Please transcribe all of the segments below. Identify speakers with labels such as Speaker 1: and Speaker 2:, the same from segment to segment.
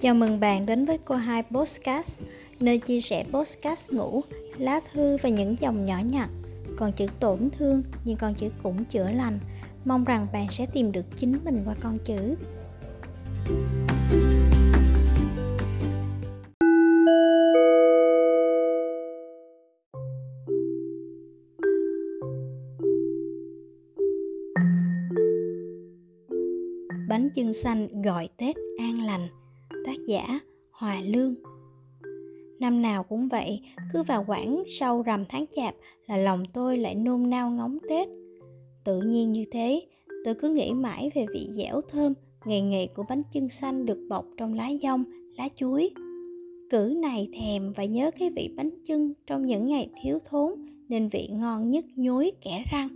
Speaker 1: Chào mừng bạn đến với cô hai Postcast, nơi chia sẻ postcast ngủ, lá thư và những dòng nhỏ nhặt. Còn chữ tổn thương nhưng con chữ cũng chữa lành. Mong rằng bạn sẽ tìm được chính mình qua con chữ. Bánh chưng xanh gọi Tết an lành Tác giả Hòa Lương Năm nào cũng vậy, cứ vào quãng sau rằm tháng chạp là lòng tôi lại nôn nao ngóng Tết. Tự nhiên như thế, tôi cứ nghĩ mãi về vị dẻo thơm, ngày ngày của bánh chưng xanh được bọc trong lá dong, lá chuối. Cử này thèm và nhớ cái vị bánh chưng trong những ngày thiếu thốn nên vị ngon nhất nhối kẻ răng.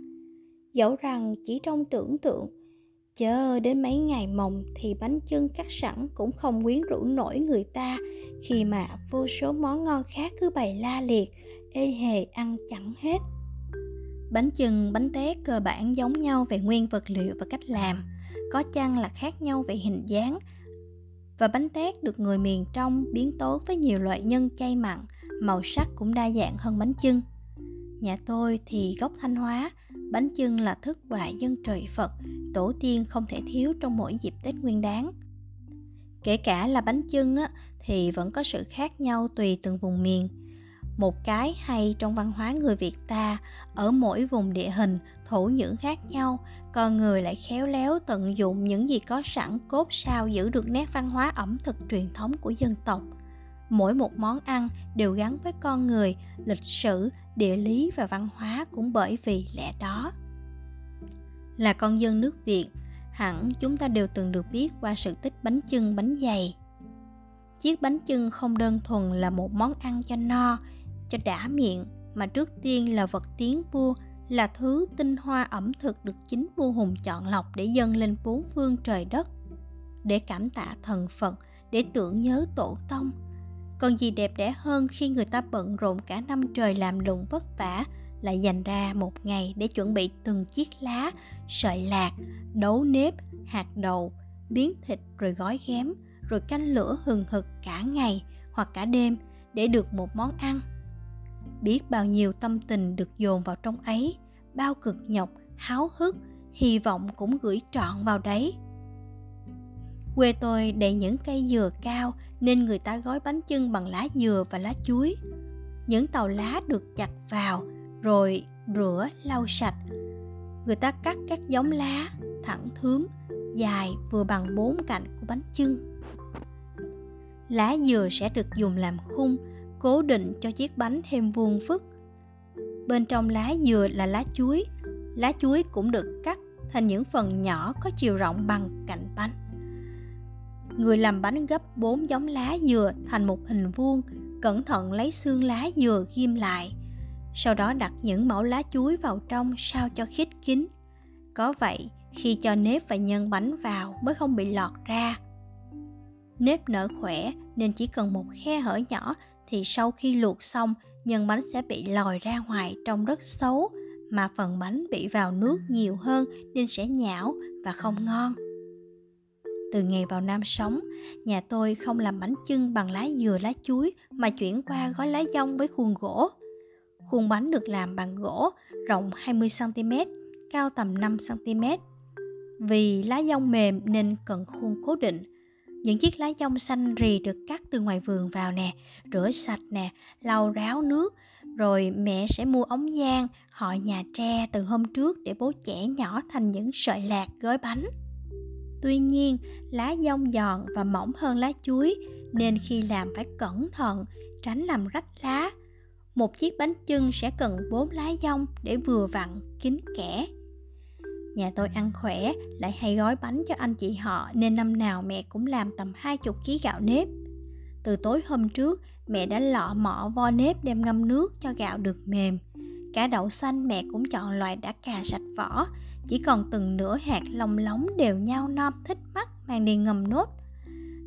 Speaker 1: Dẫu rằng chỉ trong tưởng tượng, Chớ đến mấy ngày mồng thì bánh chưng cắt sẵn cũng không quyến rũ nổi người ta khi mà vô số món ngon khác cứ bày la liệt, ê hề ăn chẳng hết. Bánh chưng, bánh tét cơ bản giống nhau về nguyên vật liệu và cách làm, có chăng là khác nhau về hình dáng. Và bánh tét được người miền trong biến tố với nhiều loại nhân chay mặn, màu sắc cũng đa dạng hơn bánh chưng. Nhà tôi thì gốc Thanh Hóa, bánh chưng là thức quà dân trời Phật, tổ tiên không thể thiếu trong mỗi dịp Tết Nguyên Đán. Kể cả là bánh chưng á, thì vẫn có sự khác nhau tùy từng vùng miền. Một cái hay trong văn hóa người Việt ta, ở mỗi vùng địa hình, thổ nhưỡng khác nhau, con người lại khéo léo tận dụng những gì có sẵn cốt sao giữ được nét văn hóa ẩm thực truyền thống của dân tộc. Mỗi một món ăn đều gắn với con người, lịch sử, địa lý và văn hóa cũng bởi vì lẽ đó. Là con dân nước việt hẳn chúng ta đều từng được biết qua sự tích bánh chưng bánh dày. Chiếc bánh chưng không đơn thuần là một món ăn cho no cho đã miệng mà trước tiên là vật tiến vua là thứ tinh hoa ẩm thực được chính vua hùng chọn lọc để dâng lên bốn phương trời đất để cảm tạ thần phật để tưởng nhớ tổ tông còn gì đẹp đẽ hơn khi người ta bận rộn cả năm trời làm lụng vất vả lại dành ra một ngày để chuẩn bị từng chiếc lá, sợi lạc, đấu nếp, hạt đậu, biến thịt rồi gói ghém, rồi canh lửa hừng hực cả ngày hoặc cả đêm để được một món ăn. Biết bao nhiêu tâm tình được dồn vào trong ấy, bao cực nhọc, háo hức, hy vọng cũng gửi trọn vào đấy Quê tôi đầy những cây dừa cao nên người ta gói bánh chưng bằng lá dừa và lá chuối. Những tàu lá được chặt vào rồi rửa lau sạch. Người ta cắt các giống lá thẳng thướm, dài vừa bằng bốn cạnh của bánh chưng. Lá dừa sẽ được dùng làm khung, cố định cho chiếc bánh thêm vuông vức. Bên trong lá dừa là lá chuối. Lá chuối cũng được cắt thành những phần nhỏ có chiều rộng bằng cạnh bánh. Người làm bánh gấp bốn giống lá dừa thành một hình vuông, cẩn thận lấy xương lá dừa ghim lại. Sau đó đặt những mẫu lá chuối vào trong sao cho khít kín. Có vậy, khi cho nếp và nhân bánh vào mới không bị lọt ra. Nếp nở khỏe nên chỉ cần một khe hở nhỏ thì sau khi luộc xong, nhân bánh sẽ bị lòi ra ngoài trông rất xấu, mà phần bánh bị vào nước nhiều hơn nên sẽ nhão và không ngon. Từ ngày vào Nam sống, nhà tôi không làm bánh chưng bằng lá dừa lá chuối mà chuyển qua gói lá dong với khuôn gỗ. Khuôn bánh được làm bằng gỗ rộng 20cm, cao tầm 5cm. Vì lá dong mềm nên cần khuôn cố định. Những chiếc lá dong xanh rì được cắt từ ngoài vườn vào nè, rửa sạch nè, lau ráo nước, rồi mẹ sẽ mua ống giang, họ nhà tre từ hôm trước để bố chẻ nhỏ thành những sợi lạc gói bánh. Tuy nhiên, lá dong giòn và mỏng hơn lá chuối nên khi làm phải cẩn thận, tránh làm rách lá. Một chiếc bánh chưng sẽ cần 4 lá dong để vừa vặn, kín kẽ. Nhà tôi ăn khỏe, lại hay gói bánh cho anh chị họ nên năm nào mẹ cũng làm tầm 20 kg gạo nếp. Từ tối hôm trước, mẹ đã lọ mọ vo nếp đem ngâm nước cho gạo được mềm. Cả đậu xanh mẹ cũng chọn loại đã cà sạch vỏ, chỉ còn từng nửa hạt lồng lóng đều nhau non thích mắt mang đi ngầm nốt.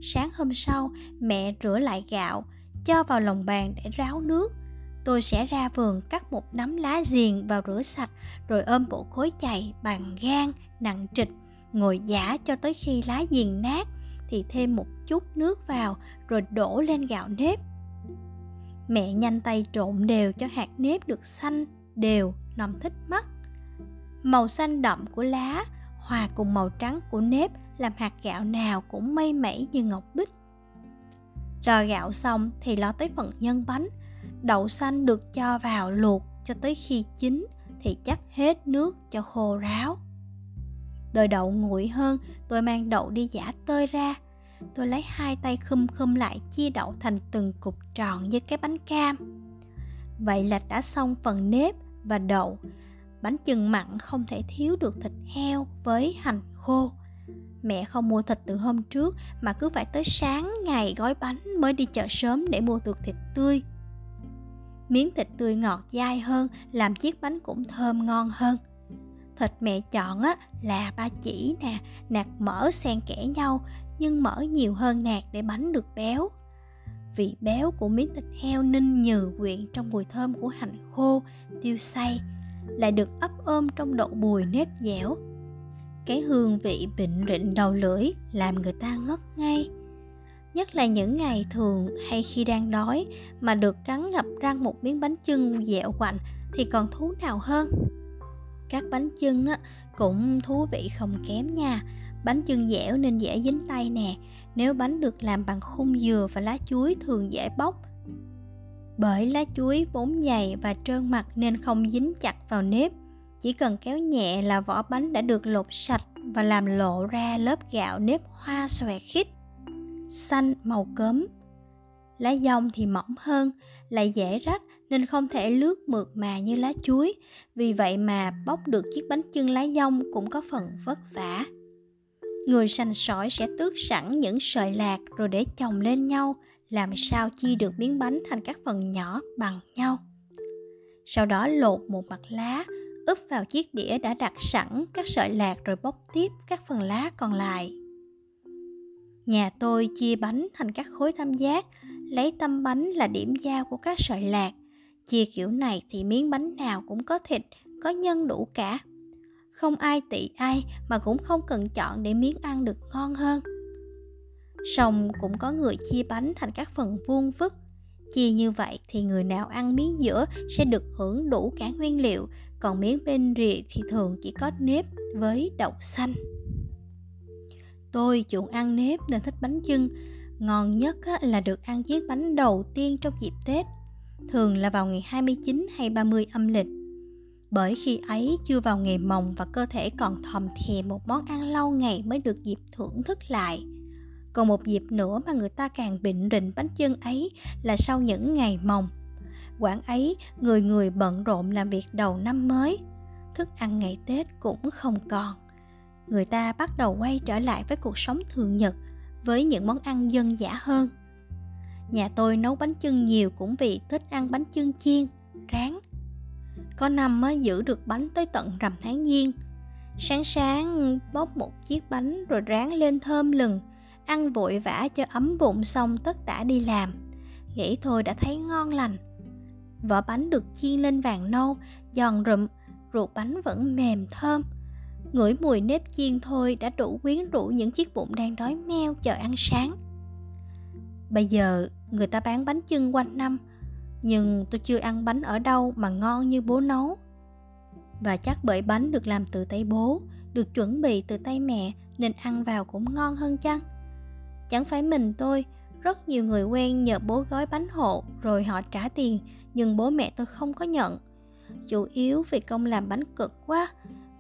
Speaker 1: Sáng hôm sau, mẹ rửa lại gạo, cho vào lồng bàn để ráo nước. Tôi sẽ ra vườn cắt một nắm lá giềng vào rửa sạch, rồi ôm bộ khối chày bằng gan nặng trịch, ngồi giả cho tới khi lá giềng nát, thì thêm một chút nước vào, rồi đổ lên gạo nếp. Mẹ nhanh tay trộn đều cho hạt nếp được xanh, đều nằm thích mắt màu xanh đậm của lá hòa cùng màu trắng của nếp làm hạt gạo nào cũng mây mẩy như ngọc bích. Rò gạo xong thì lo tới phần nhân bánh. Đậu xanh được cho vào luộc cho tới khi chín thì chắc hết nước cho khô ráo. Đợi đậu nguội hơn, tôi mang đậu đi giả tơi ra. Tôi lấy hai tay khum khum lại chia đậu thành từng cục tròn như cái bánh cam. Vậy là đã xong phần nếp và đậu bánh chừng mặn không thể thiếu được thịt heo với hành khô. Mẹ không mua thịt từ hôm trước mà cứ phải tới sáng ngày gói bánh mới đi chợ sớm để mua được thịt tươi. Miếng thịt tươi ngọt dai hơn, làm chiếc bánh cũng thơm ngon hơn. Thịt mẹ chọn á là ba chỉ nè, nạc mỡ xen kẽ nhau, nhưng mỡ nhiều hơn nạc để bánh được béo. Vị béo của miếng thịt heo ninh nhừ quyện trong mùi thơm của hành khô, tiêu xay lại được ấp ôm trong đậu bùi nếp dẻo. Cái hương vị bệnh rịnh đầu lưỡi làm người ta ngất ngay. Nhất là những ngày thường hay khi đang đói mà được cắn ngập răng một miếng bánh chưng dẻo quạnh thì còn thú nào hơn? Các bánh chưng á, cũng thú vị không kém nha. Bánh chưng dẻo nên dễ dính tay nè. Nếu bánh được làm bằng khung dừa và lá chuối thường dễ bóc bởi lá chuối vốn dày và trơn mặt nên không dính chặt vào nếp. Chỉ cần kéo nhẹ là vỏ bánh đã được lột sạch và làm lộ ra lớp gạo nếp hoa xòe khít. Xanh màu cấm. Lá dong thì mỏng hơn, lại dễ rách nên không thể lướt mượt mà như lá chuối. Vì vậy mà bóc được chiếc bánh chưng lá dong cũng có phần vất vả. Người sành sỏi sẽ tước sẵn những sợi lạc rồi để chồng lên nhau làm sao chia được miếng bánh thành các phần nhỏ bằng nhau? Sau đó lột một mặt lá, úp vào chiếc đĩa đã đặt sẵn các sợi lạc rồi bóc tiếp các phần lá còn lại. Nhà tôi chia bánh thành các khối tam giác, lấy tâm bánh là điểm giao của các sợi lạc. Chia kiểu này thì miếng bánh nào cũng có thịt, có nhân đủ cả. Không ai tị ai mà cũng không cần chọn để miếng ăn được ngon hơn song cũng có người chia bánh thành các phần vuông vức. Chia như vậy thì người nào ăn miếng giữa sẽ được hưởng đủ cả nguyên liệu, còn miếng bên rìa thì thường chỉ có nếp với đậu xanh. Tôi chuộng ăn nếp nên thích bánh chưng. Ngon nhất là được ăn chiếc bánh đầu tiên trong dịp Tết, thường là vào ngày 29 hay 30 âm lịch. Bởi khi ấy chưa vào ngày mồng và cơ thể còn thòm thèm một món ăn lâu ngày mới được dịp thưởng thức lại còn một dịp nữa mà người ta càng bệnh rịnh bánh chân ấy là sau những ngày mồng. Quán ấy người người bận rộn làm việc đầu năm mới, thức ăn ngày tết cũng không còn. Người ta bắt đầu quay trở lại với cuộc sống thường nhật, với những món ăn dân dã hơn. Nhà tôi nấu bánh chưng nhiều cũng vì thích ăn bánh chưng chiên, rán. Có năm mới giữ được bánh tới tận rằm tháng giêng. Sáng sáng bóc một chiếc bánh rồi rán lên thơm lừng ăn vội vã cho ấm bụng xong tất tả đi làm. Nghĩ thôi đã thấy ngon lành. Vỏ bánh được chiên lên vàng nâu, giòn rụm, ruột bánh vẫn mềm thơm. Ngửi mùi nếp chiên thôi đã đủ quyến rũ những chiếc bụng đang đói meo chờ ăn sáng. Bây giờ, người ta bán bánh chưng quanh năm, nhưng tôi chưa ăn bánh ở đâu mà ngon như bố nấu. Và chắc bởi bánh được làm từ tay bố, được chuẩn bị từ tay mẹ nên ăn vào cũng ngon hơn chăng? Chẳng phải mình tôi, rất nhiều người quen nhờ bố gói bánh hộ rồi họ trả tiền, nhưng bố mẹ tôi không có nhận. Chủ yếu vì công làm bánh cực quá,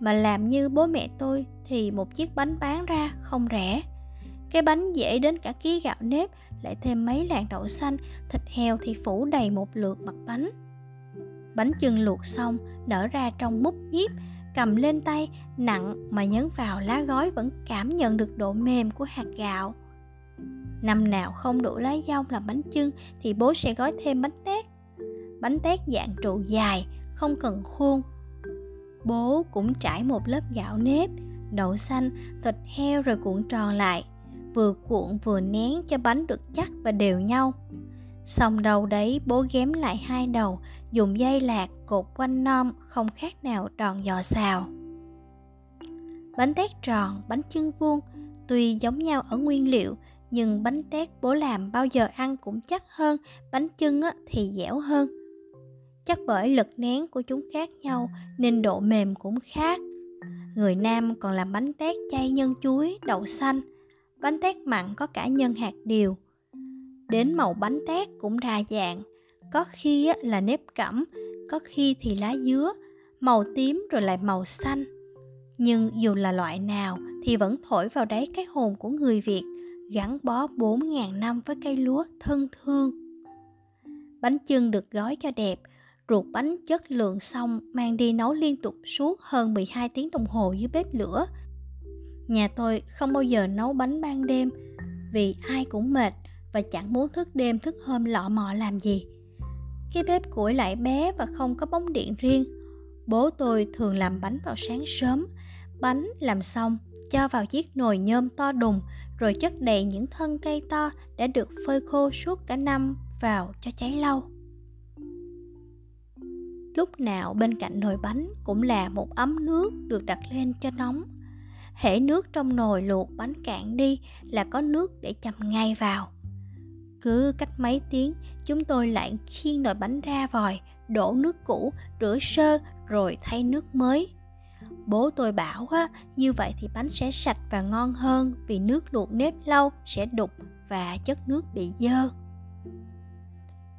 Speaker 1: mà làm như bố mẹ tôi thì một chiếc bánh bán ra không rẻ. Cái bánh dễ đến cả ký gạo nếp, lại thêm mấy lạng đậu xanh, thịt heo thì phủ đầy một lượt mặt bánh. Bánh chưng luộc xong, nở ra trong múc nhíp cầm lên tay, nặng mà nhấn vào lá gói vẫn cảm nhận được độ mềm của hạt gạo năm nào không đủ lá dong làm bánh chưng thì bố sẽ gói thêm bánh tét. Bánh tét dạng trụ dài, không cần khuôn. Bố cũng trải một lớp gạo nếp, đậu xanh, thịt heo rồi cuộn tròn lại, vừa cuộn vừa nén cho bánh được chắc và đều nhau. Xong đầu đấy, bố ghém lại hai đầu, dùng dây lạc cột quanh non không khác nào đòn giò xào. Bánh tét tròn, bánh chưng vuông, tuy giống nhau ở nguyên liệu nhưng bánh tét bố làm bao giờ ăn cũng chắc hơn, bánh chưng thì dẻo hơn. Chắc bởi lực nén của chúng khác nhau nên độ mềm cũng khác. Người nam còn làm bánh tét chay nhân chuối, đậu xanh. Bánh tét mặn có cả nhân hạt điều. Đến màu bánh tét cũng đa dạng. Có khi là nếp cẩm, có khi thì lá dứa, màu tím rồi lại màu xanh. Nhưng dù là loại nào thì vẫn thổi vào đáy cái hồn của người Việt gắn bó 4.000 năm với cây lúa thân thương. Bánh chưng được gói cho đẹp, ruột bánh chất lượng xong mang đi nấu liên tục suốt hơn 12 tiếng đồng hồ dưới bếp lửa. Nhà tôi không bao giờ nấu bánh ban đêm vì ai cũng mệt và chẳng muốn thức đêm thức hôm lọ mọ làm gì. Cái bếp củi lại bé và không có bóng điện riêng. Bố tôi thường làm bánh vào sáng sớm. Bánh làm xong, cho vào chiếc nồi nhôm to đùng rồi chất đầy những thân cây to đã được phơi khô suốt cả năm vào cho cháy lâu. Lúc nào bên cạnh nồi bánh cũng là một ấm nước được đặt lên cho nóng. Hễ nước trong nồi luộc bánh cạn đi là có nước để chầm ngay vào. Cứ cách mấy tiếng, chúng tôi lại khiêng nồi bánh ra vòi, đổ nước cũ, rửa sơ rồi thay nước mới. Bố tôi bảo á, như vậy thì bánh sẽ sạch và ngon hơn vì nước luộc nếp lâu sẽ đục và chất nước bị dơ.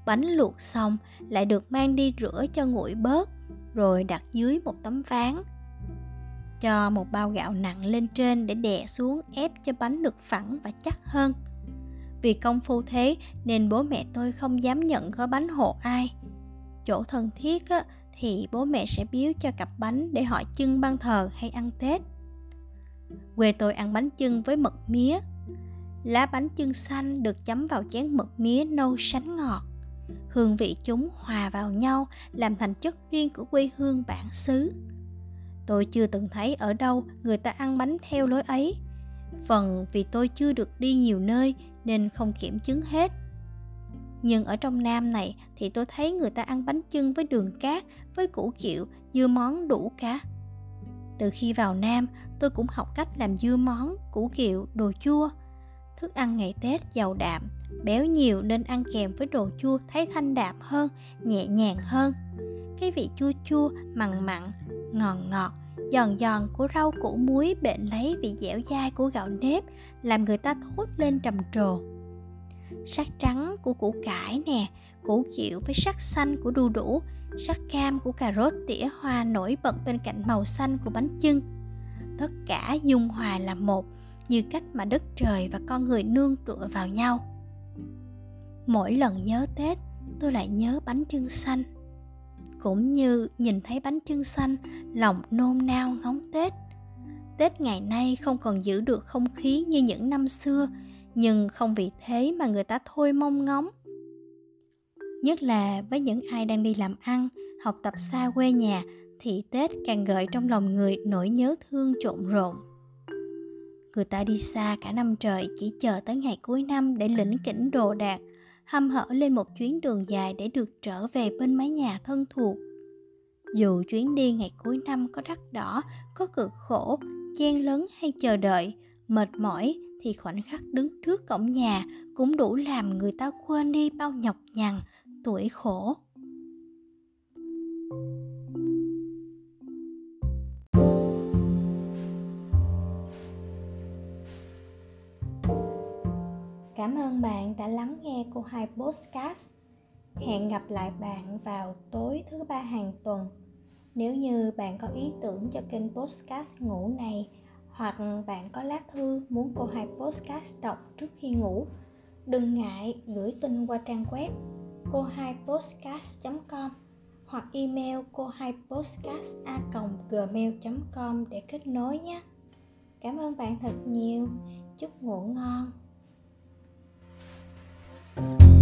Speaker 1: Bánh luộc xong lại được mang đi rửa cho nguội bớt rồi đặt dưới một tấm ván. Cho một bao gạo nặng lên trên để đè xuống ép cho bánh được phẳng và chắc hơn – vì công phu thế nên bố mẹ tôi không dám nhận gói bánh hộ ai. Chỗ thân thiết á, thì bố mẹ sẽ biếu cho cặp bánh để họ chưng ban thờ hay ăn Tết. Quê tôi ăn bánh chưng với mật mía. Lá bánh chưng xanh được chấm vào chén mật mía nâu sánh ngọt. Hương vị chúng hòa vào nhau, làm thành chất riêng của quê hương bản xứ. Tôi chưa từng thấy ở đâu người ta ăn bánh theo lối ấy. Phần vì tôi chưa được đi nhiều nơi nên không kiểm chứng hết nhưng ở trong nam này thì tôi thấy người ta ăn bánh chưng với đường cát, với củ kiệu, dưa món đủ cả. Từ khi vào nam, tôi cũng học cách làm dưa món, củ kiệu, đồ chua. Thức ăn ngày tết giàu đạm, béo nhiều nên ăn kèm với đồ chua thấy thanh đạm hơn, nhẹ nhàng hơn. Cái vị chua chua, mặn mặn, ngọt ngọt, giòn giòn của rau củ muối bệnh lấy vị dẻo dai của gạo nếp, làm người ta thốt lên trầm trồ sắc trắng của củ cải nè, củ chịu với sắc xanh của đu đủ, sắc cam của cà rốt tỉa hoa nổi bật bên cạnh màu xanh của bánh chưng. Tất cả dung hòa là một, như cách mà đất trời và con người nương tựa vào nhau. Mỗi lần nhớ tết, tôi lại nhớ bánh chưng xanh. Cũng như nhìn thấy bánh chưng xanh, lòng nôn nao ngóng tết. Tết ngày nay không còn giữ được không khí như những năm xưa nhưng không vì thế mà người ta thôi mong ngóng nhất là với những ai đang đi làm ăn học tập xa quê nhà thì tết càng gợi trong lòng người nỗi nhớ thương trộn rộn người ta đi xa cả năm trời chỉ chờ tới ngày cuối năm để lĩnh kỉnh đồ đạc hăm hở lên một chuyến đường dài để được trở về bên mái nhà thân thuộc. Dù chuyến đi ngày cuối năm có đắt đỏ, có cực khổ, chen lấn hay chờ đợi, mệt mỏi thì khoảnh khắc đứng trước cổng nhà cũng đủ làm người ta quên đi bao nhọc nhằn, tuổi khổ. Cảm ơn bạn đã lắng nghe cô hai podcast. Hẹn gặp lại bạn vào tối thứ ba hàng tuần. Nếu như bạn có ý tưởng cho kênh podcast ngủ này hoặc bạn có lá thư muốn cô hai podcast đọc trước khi ngủ, đừng ngại gửi tin qua trang web cô hai podcast com hoặc email cô hai podcast a gmail com để kết nối nhé. Cảm ơn bạn thật nhiều. Chúc ngủ ngon. Thank you